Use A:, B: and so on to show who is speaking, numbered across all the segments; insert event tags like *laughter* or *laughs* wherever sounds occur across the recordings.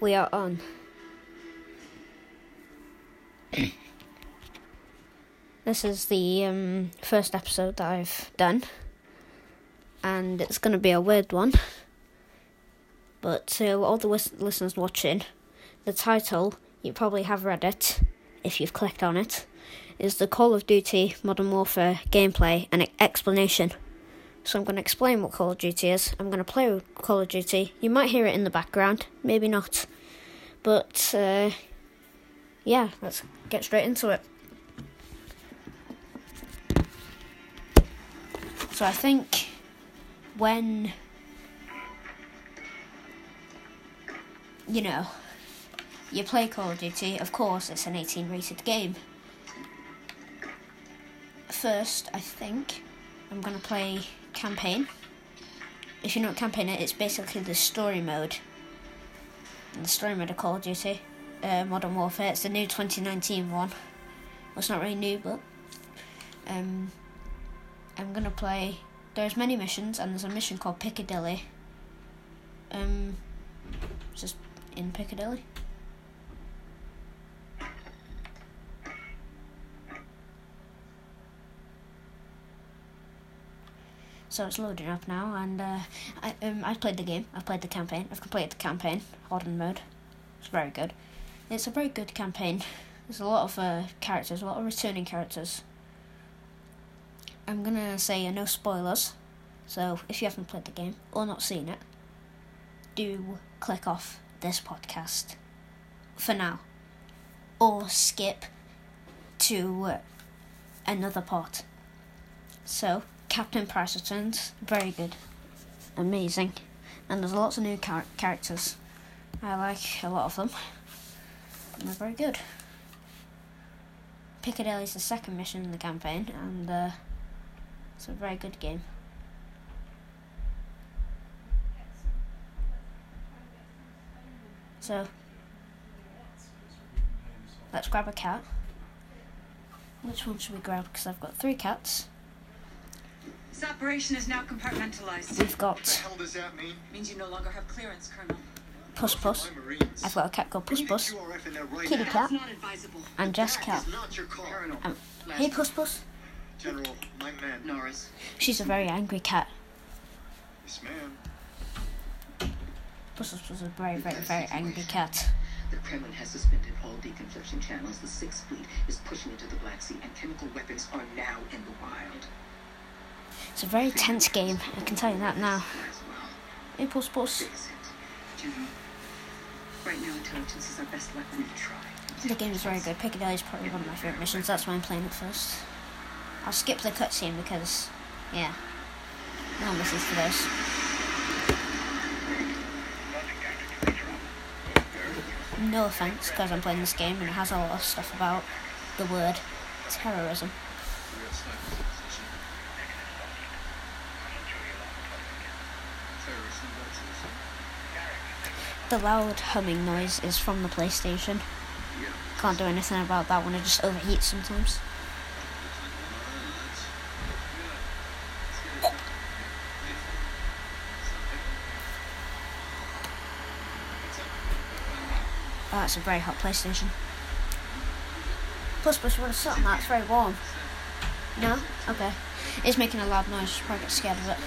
A: we are on. *coughs* this is the um, first episode that I've done, and it's going to be a weird one. But to all the listeners watching, the title, you probably have read it if you've clicked on it, is the Call of Duty Modern Warfare gameplay and explanation. So I'm going to explain what Call of Duty is. I'm going to play Call of Duty. You might hear it in the background, maybe not. But uh, yeah, let's get straight into it. So I think when you know you play Call of Duty, of course it's an 18 rated game. First, I think I'm gonna play campaign. If you're not campaigning, it's basically the story mode. The story mode of Call of Duty, uh, Modern Warfare. It's the new 2019 one. Well, it's not really new, but um, I'm gonna play. There's many missions, and there's a mission called Piccadilly. Um, just in Piccadilly. So it's loading up now, and uh, I um I've played the game. I've played the campaign. I've completed the campaign, hardened mode. It's very good. It's a very good campaign. There's a lot of uh, characters, a lot of returning characters. I'm gonna say uh, no spoilers, so if you haven't played the game or not seen it, do click off this podcast for now, or skip to another part. So Captain Price President, very good, amazing, and there's lots of new char- characters. I like a lot of them. And they're very good. Piccadilly is the second mission in the campaign, and uh, it's a very good game. So, let's grab a cat. Which one should we grab? Because I've got three cats.
B: This operation is now compartmentalized.
A: We've got.
C: What the hell does that mean?
B: Means you no longer have clearance, Colonel.
A: Puss Puss. I've got a cat called Puss
C: We
A: Puss.
C: QRF in there right
A: Kitty cat.
B: That's not advisable.
A: And Jess Cat.
C: not your call.
A: Um, hey Puss Puss.
C: General, my man.
B: Norris.
A: She's a very angry cat.
C: Yes, ma'am.
A: Puss Puss was a very, very, very angry cat.
D: The Kremlin has suspended all deconfliction channels. The Sixth Fleet is pushing into the Black Sea, and chemical weapons are now in the wild.
A: It's a very tense game, I can tell you that now.
D: As well.
A: Hey Puss Puss.
D: Fix it.
B: General. Right now, intelligence is our best weapon.
D: Try.
A: The game is very good. Piccadilly is probably one of my favourite missions, that's why I'm playing it first. I'll skip the cutscene because, yeah, no listens to this. No offense, because I'm playing this game and it has a lot of stuff about the word terrorism. The loud humming noise is from the PlayStation. Can't do anything about that one, it just overheats sometimes. Oh, that's a very hot PlayStation. Plus, plus, you want to sit on that? It's very warm. No? Okay. It's making a loud noise. You probably get scared of it.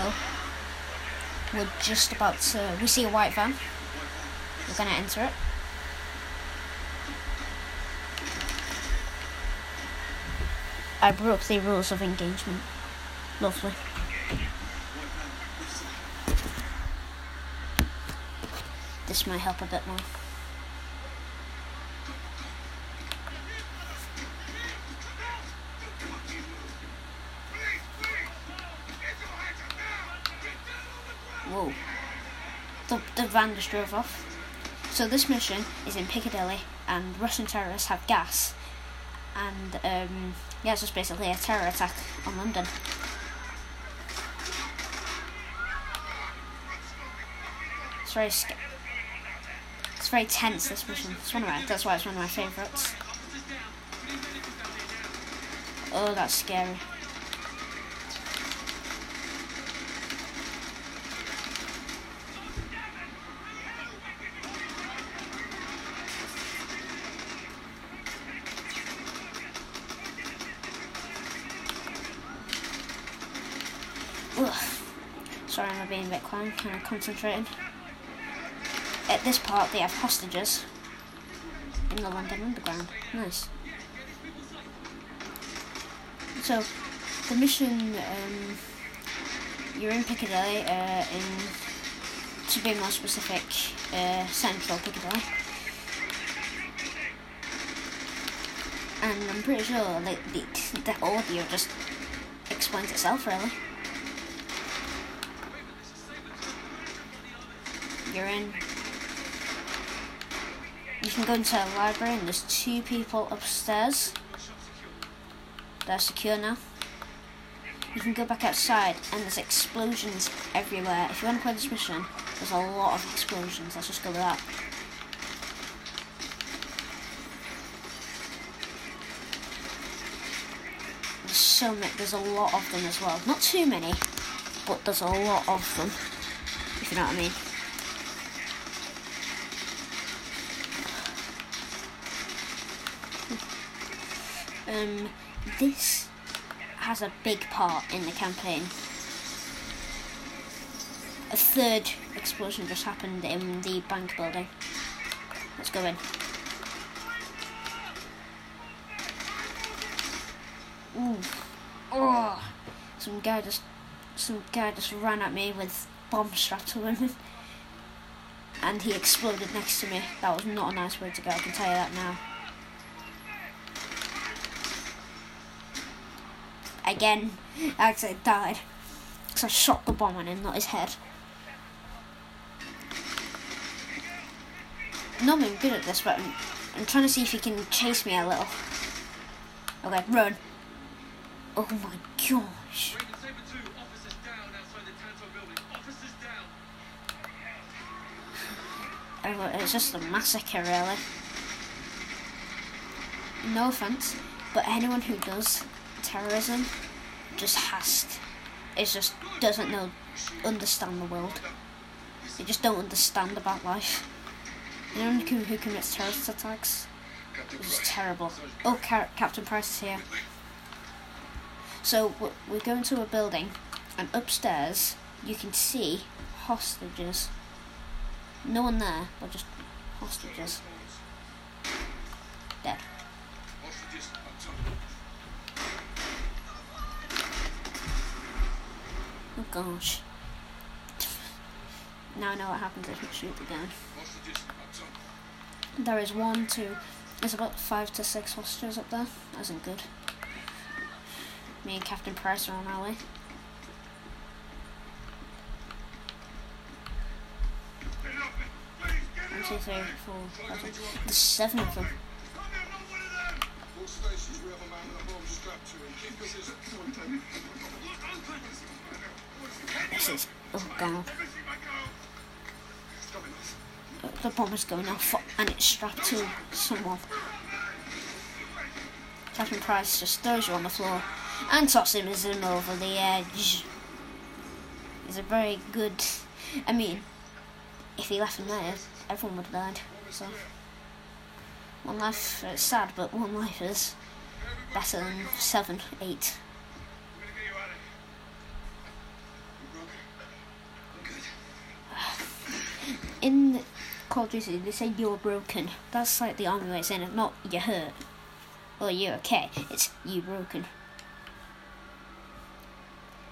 A: Oh. We're just about to. We see a white van. We're gonna enter it. I broke the rules of engagement. Lovely. This might help a bit more. Whoa. The, the van just drove off. So this mission is in Piccadilly, and Russian terrorists have gas, and um, yeah, it's just basically a terror attack on London. It's very sc- it's very tense. This mission. It's one of my. That's why it's one of my favourites. Oh, that's scary. Sorry, I'm being a bit kind of concentrating. At this part, they have hostages in the London Underground. Nice. So, the mission, um, you're in Piccadilly, uh, in, to be more specific, uh, Central Piccadilly. And I'm pretty sure like, the, the audio just explains itself, really. You're in. You can go into the library, and there's two people upstairs. They're secure now. You can go back outside, and there's explosions everywhere. If you want to play this mission, there's a lot of explosions. Let's just go with that. There's so many. There's a lot of them as well. Not too many, but there's a lot of them. If you know what I mean. Um, this has a big part in the campaign. A third explosion just happened in the bank building. Let's go in. Ooh. Oh. Some guy just some guy just ran at me with bomb strapped to him. And he exploded next to me. That was not a nice way to go, I can tell you that now. Again, I actually died. Because I shot the bomb on him, not his head. Not I'm good at this, but I'm, I'm trying to see if he can chase me a little. Okay, run. Oh my gosh.
E: Raven Saber 2, officers down outside the Tanto building. Officers down.
A: Oh, It's just a massacre, really. No offense, but anyone who does terrorism just has to, it just doesn't know, understand the world. They just don't understand about life. Anyone who, who commits terrorist attacks is just terrible. Oh, Car- Captain Price is here. So we're going to a building, and upstairs you can see hostages. No one there, but just hostages. Gosh. Now I know what happens if you shoot
E: top.
A: There is one, two, there's about five to six hostages up there. That isn't good. Me and Captain Price are on our way. One, two, three, four, five, six. There's seven of them.
C: Stations, we have a man a bomb strapped to him. Keep your distance.
A: This is, oh god. The bomb is going off and it's strapped to someone. Captain Price just throws you on the floor and tosses him over the edge. He's a very good. I mean, if he left him there, everyone would have died. So, one life, it's sad, but one life is better than seven, eight.
E: We're gonna get you out of here.
C: I'm good.
A: In Call of Duty, they say you're broken. That's like the army way of saying it, not you're hurt or you're okay. It's you broken.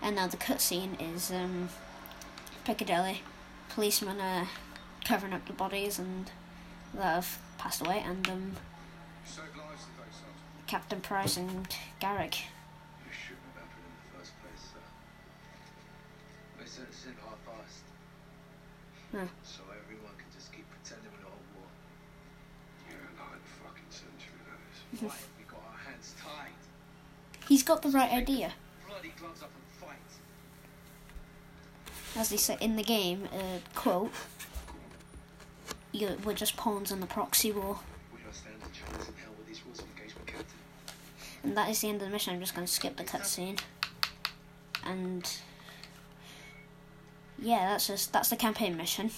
A: And now the cutscene is um, Piccadilly. Policemen are covering up the bodies and that have passed away, and um,
C: You saved lives today, Sergeant.
A: Captain Price and Garrick.
F: You shouldn't have entered in the first place. They sent us half-assed.
A: Hmm.
F: So everyone can just keep pretending we're not at war.
C: Yeah, nine fucking century, that is.
F: Why have we got our hands
A: He's got the right idea. As they say in the game, uh, quote, we're just pawns in the proxy war.
F: A.
A: And that is the end of the mission. I'm just going to skip the cutscene. And yeah, that's just that's the campaign mission.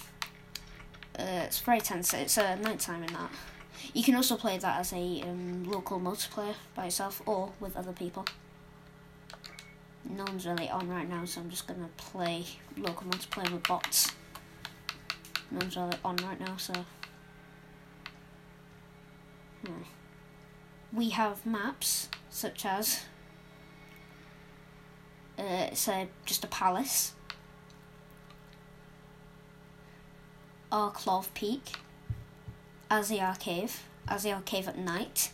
A: Uh, it's very tense. It's uh, night time in that. You can also play that as a um, local multiplayer by yourself or with other people. no one's really on right now, so I'm just gonna play local multiplayer with bots. No one's really on right now, so. Hmm. We have maps such as uh, it's a, just a palace, Arklov Peak, Azhir Cave, Azhir Cave at night,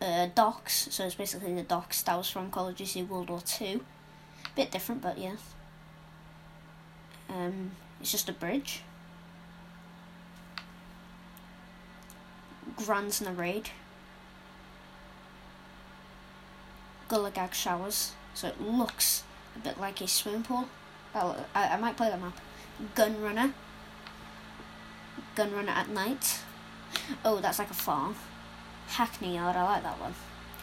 A: uh, docks, so it's basically the docks that was from Call of Duty World War Two. Bit different, but yeah. Um, it's just a bridge. Grazna Raid. Gulagag Showers, so it looks a bit like a swimming pool. I, I might play the map. Gun Runner. Gun Runner at night. Oh, that's like a farm. Hackney Yard, I like that one.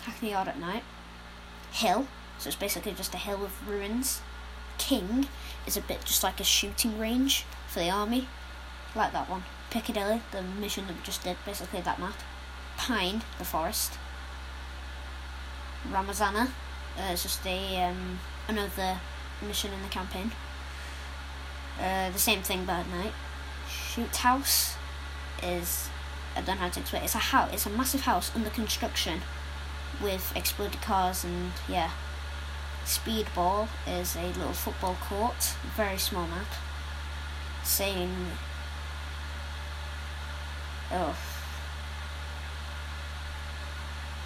A: Hackney Yard at night. Hill, so it's basically just a hill of ruins. King is a bit just like a shooting range for the army. Like that one. Piccadilly, the mission that we just did, basically that map. Pine, the forest. Ramazana, uh, it's just a um, another mission in the campaign. Uh, the same thing, but at night. Shoot House is I don't know how to explain. It's a house. It's a massive house under construction, with exploded cars and yeah. Speedball is a little football court, very small map. Same. Oh.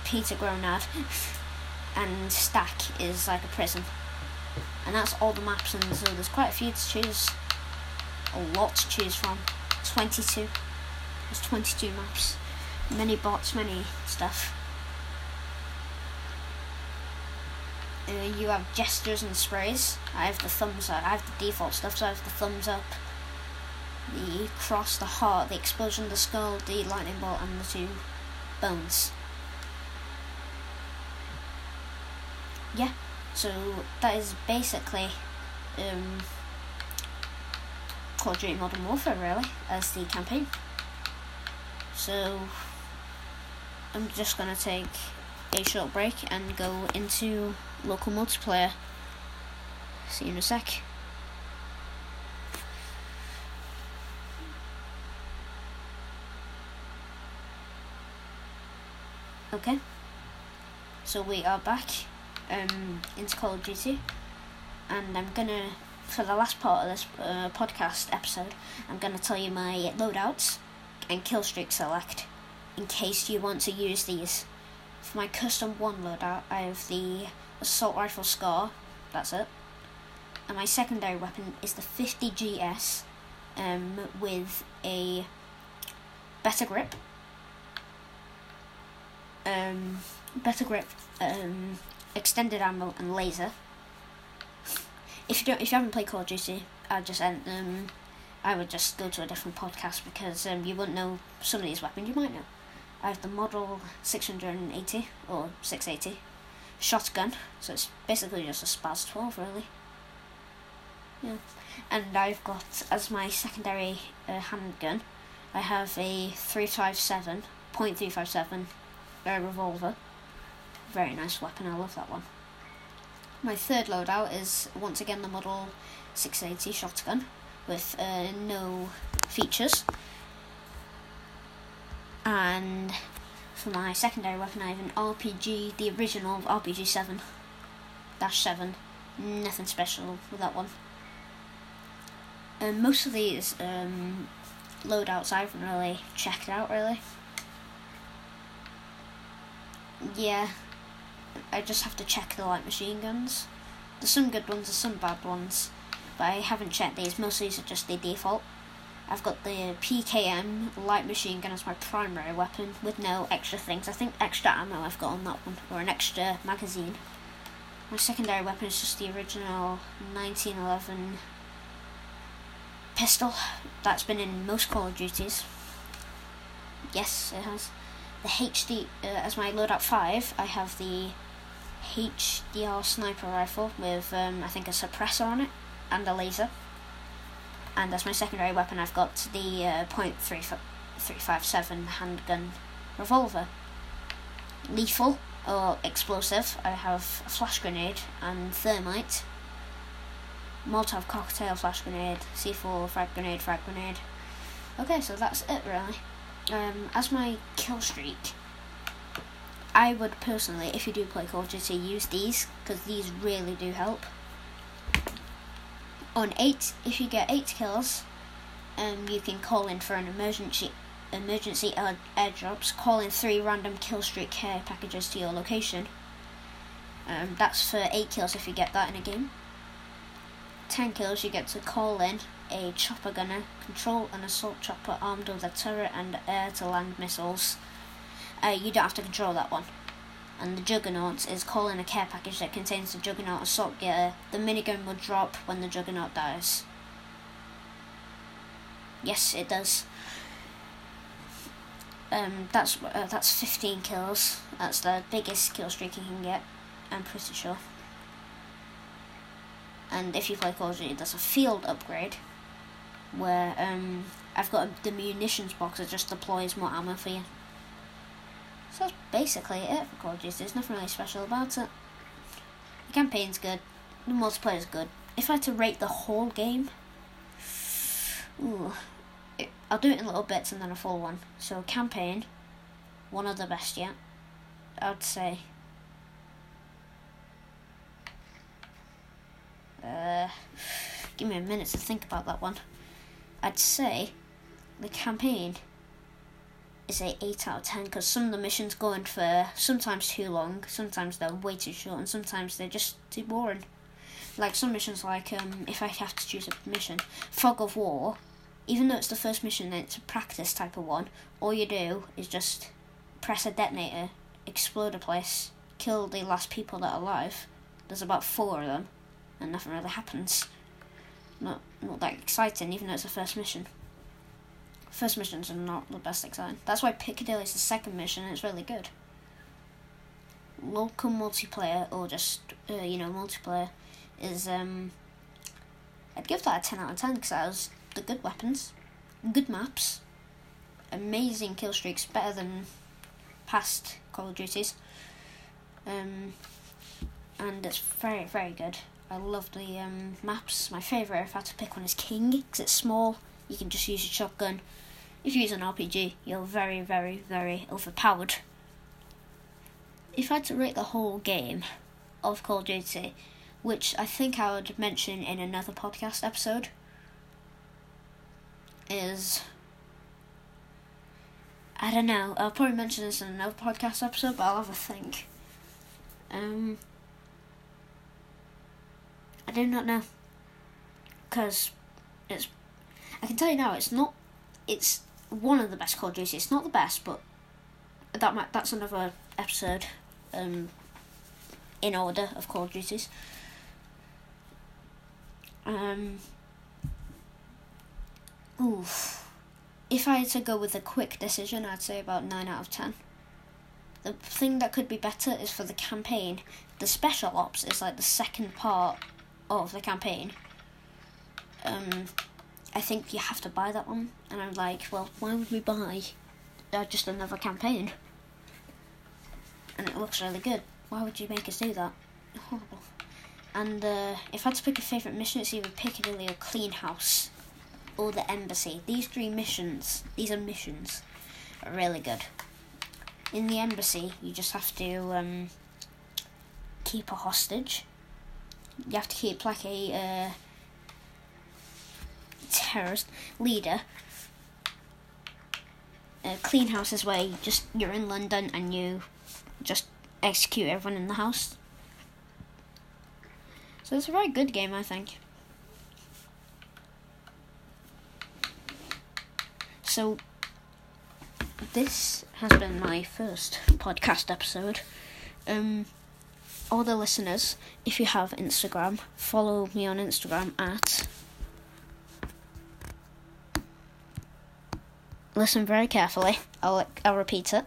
A: Peter Gronad *laughs* and Stack is like a prison. And that's all the maps, and so there's quite a few to choose. A lot to choose from. 22. There's 22 maps. Many bots, many stuff. Uh, you have gestures and sprays. I have the thumbs up. I have the default stuff, so I have the thumbs up, the cross, the heart, the explosion, the skull, the lightning bolt, and the two bones. Yeah, so that is basically um, Call of Duty Modern Warfare, really, as the campaign. So I'm just gonna take a short break and go into local multiplayer. See you in a sec. Okay, so we are back um, into Call of Duty, and I'm gonna, for the last part of this uh, podcast episode, I'm gonna tell you my loadouts and kill streak select in case you want to use these. For my custom one loadout, I have the assault rifle scar. That's it. And my secondary weapon is the 50 GS um, with a better grip. Um, better grip, um, extended ammo, and laser. *laughs* If you don't, if you haven't played Call of Duty, I just end um, I would just go to a different podcast because um, you wouldn't know some of these weapons. You might know. I have the Model 680 or 680 shotgun, so it's basically just a Spaz 12, really. Yeah, and I've got as my secondary uh, handgun, I have a 357 .357 uh, revolver. Very nice weapon. I love that one. My third loadout is once again the Model 680 shotgun with uh, no features. And for my secondary weapon, I have an RPG, the original RPG 7 dash 7. Nothing special with that one. And most of these um, loadouts I haven't really checked out, really. Yeah, I just have to check the light machine guns. There's some good ones, there's some bad ones but I haven't checked these. Most of these are just the default. I've got the PKM light machine gun as my primary weapon with no extra things. I think extra ammo I've got on that one, or an extra magazine. My secondary weapon is just the original 1911 pistol that's been in most Call of Duties. Yes, it has. The HD, uh, as my loadout 5, I have the HDR sniper rifle with, um, I think, a suppressor on it and a laser. And as my secondary weapon, I've got the uh, .357 handgun revolver. Lethal, or explosive, I have a flash grenade and thermite. Molotov cocktail, flash grenade, C4, frag grenade, frag grenade. Okay, so that's it really. Um, as my kill streak, I would personally, if you do play Call of Duty, use these because these really do help. On eight, if you get eight kills, um, you can call in for an emergency emergency air- airdrops. Call in three random kill streak care packages to your location. Um, that's for eight kills if you get that in a game. Ten kills, you get to call in a chopper gunner, control an assault chopper armed with a turret and air to land missiles. Uh, you don't have to control that one. And the Juggernaut is calling a care package that contains the Juggernaut assault gear. The minigun will drop when the Juggernaut dies. Yes, it does. Um, that's uh, that's 15 kills. That's the biggest kill streak you can get. I'm pretty sure. And if you play Call of Duty, there's a field upgrade where um, I've got the munitions box that just deploys more ammo for you. So that's basically it for Call of Duty. There's nothing really special about it. The campaign's good. The multiplayer's good. If I had to rate the whole game, ooh, it, I'll do it in little bits and then a full one. So campaign, one of the best yet. I'd say. Uh, give me a minute to think about that one. I'd say the campaign is a 8 out of 10 because some of the missions go on for sometimes too long, sometimes they're way too short, and sometimes they're just too boring. Like some missions, like um, if I have to choose a mission, Fog of War, even though it's the first mission and it's a practice type of one, all you do is just press a detonator, explode a place, kill the last people that are alive. There's about four of them, and nothing really happens. Not not that exciting, even though it's the first mission. First missions are not the best exciting. That's why Piccadilly is the second mission, and it's really good. Local multiplayer, or just uh, you know multiplayer, is um. I'd give that a ten out of ten because that has the good weapons, good maps, amazing kill streaks, better than past Call of Duties. Um, and it's very very good. I love the um, maps. My favourite, if I had to pick one, is King because it's small. You can just use your shotgun. If you use an RPG, you're very, very, very overpowered. If I had to rate the whole game of Call of Duty, which I think I would mention in another podcast episode, is I don't know. I'll probably mention this in another podcast episode, but I'll have a think. Um, I do not know. Because it's. I can tell you now, it's not. It's one of the best of It's not the best, but that might, that's another episode. Um, in order of Call. Um. Oof. If I had to go with a quick decision, I'd say about 9 out of 10. The thing that could be better is for the campaign. The special ops is like the second part of the campaign. Um, I think you have to buy that one, and I'm like, well, why would we buy uh, just another campaign? And it looks really good. Why would you make us do that? Horrible. *laughs* And uh, if I had to pick a favourite mission, it's either Piccadilly or Clean House or the Embassy. These three missions, these are missions, are really good. In the Embassy, you just have to um, keep a hostage. You have to keep like a uh, terrorist leader. Clean house is where you just you're in London and you just execute everyone in the house. So it's a very good game, I think. So this has been my first podcast episode. Um, all the listeners, if you have Instagram, follow me on Instagram at. Listen very carefully. I'll I'll repeat it.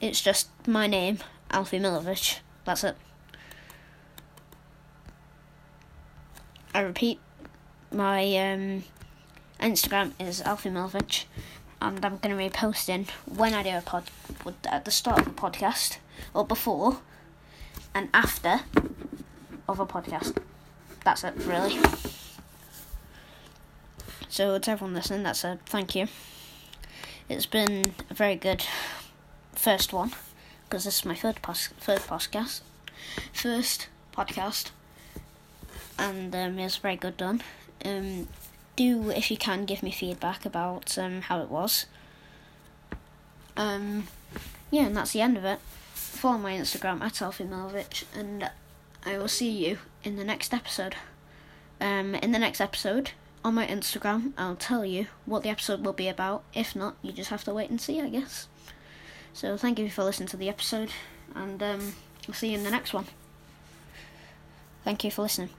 A: It's just my name, Alfie Milovich. That's it. I repeat, my um, Instagram is Alfie Milovich, and I'm going to be posting when I do a pod at the start of the podcast or before and after of a podcast. That's it, really. So to everyone listening, that's a thank you. It's been a very good first one because this is my third pos- third podcast, first podcast, and um, it's very good done. Um, do if you can give me feedback about um, how it was. Um, yeah, and that's the end of it. Follow my Instagram at Alfie Milovich, and I will see you in the next episode. Um, in the next episode on my Instagram, I'll tell you what the episode will be about. If not, you just have to wait and see, I guess. So thank you for listening to the episode, and um, I'll see you in the next one. Thank you for listening.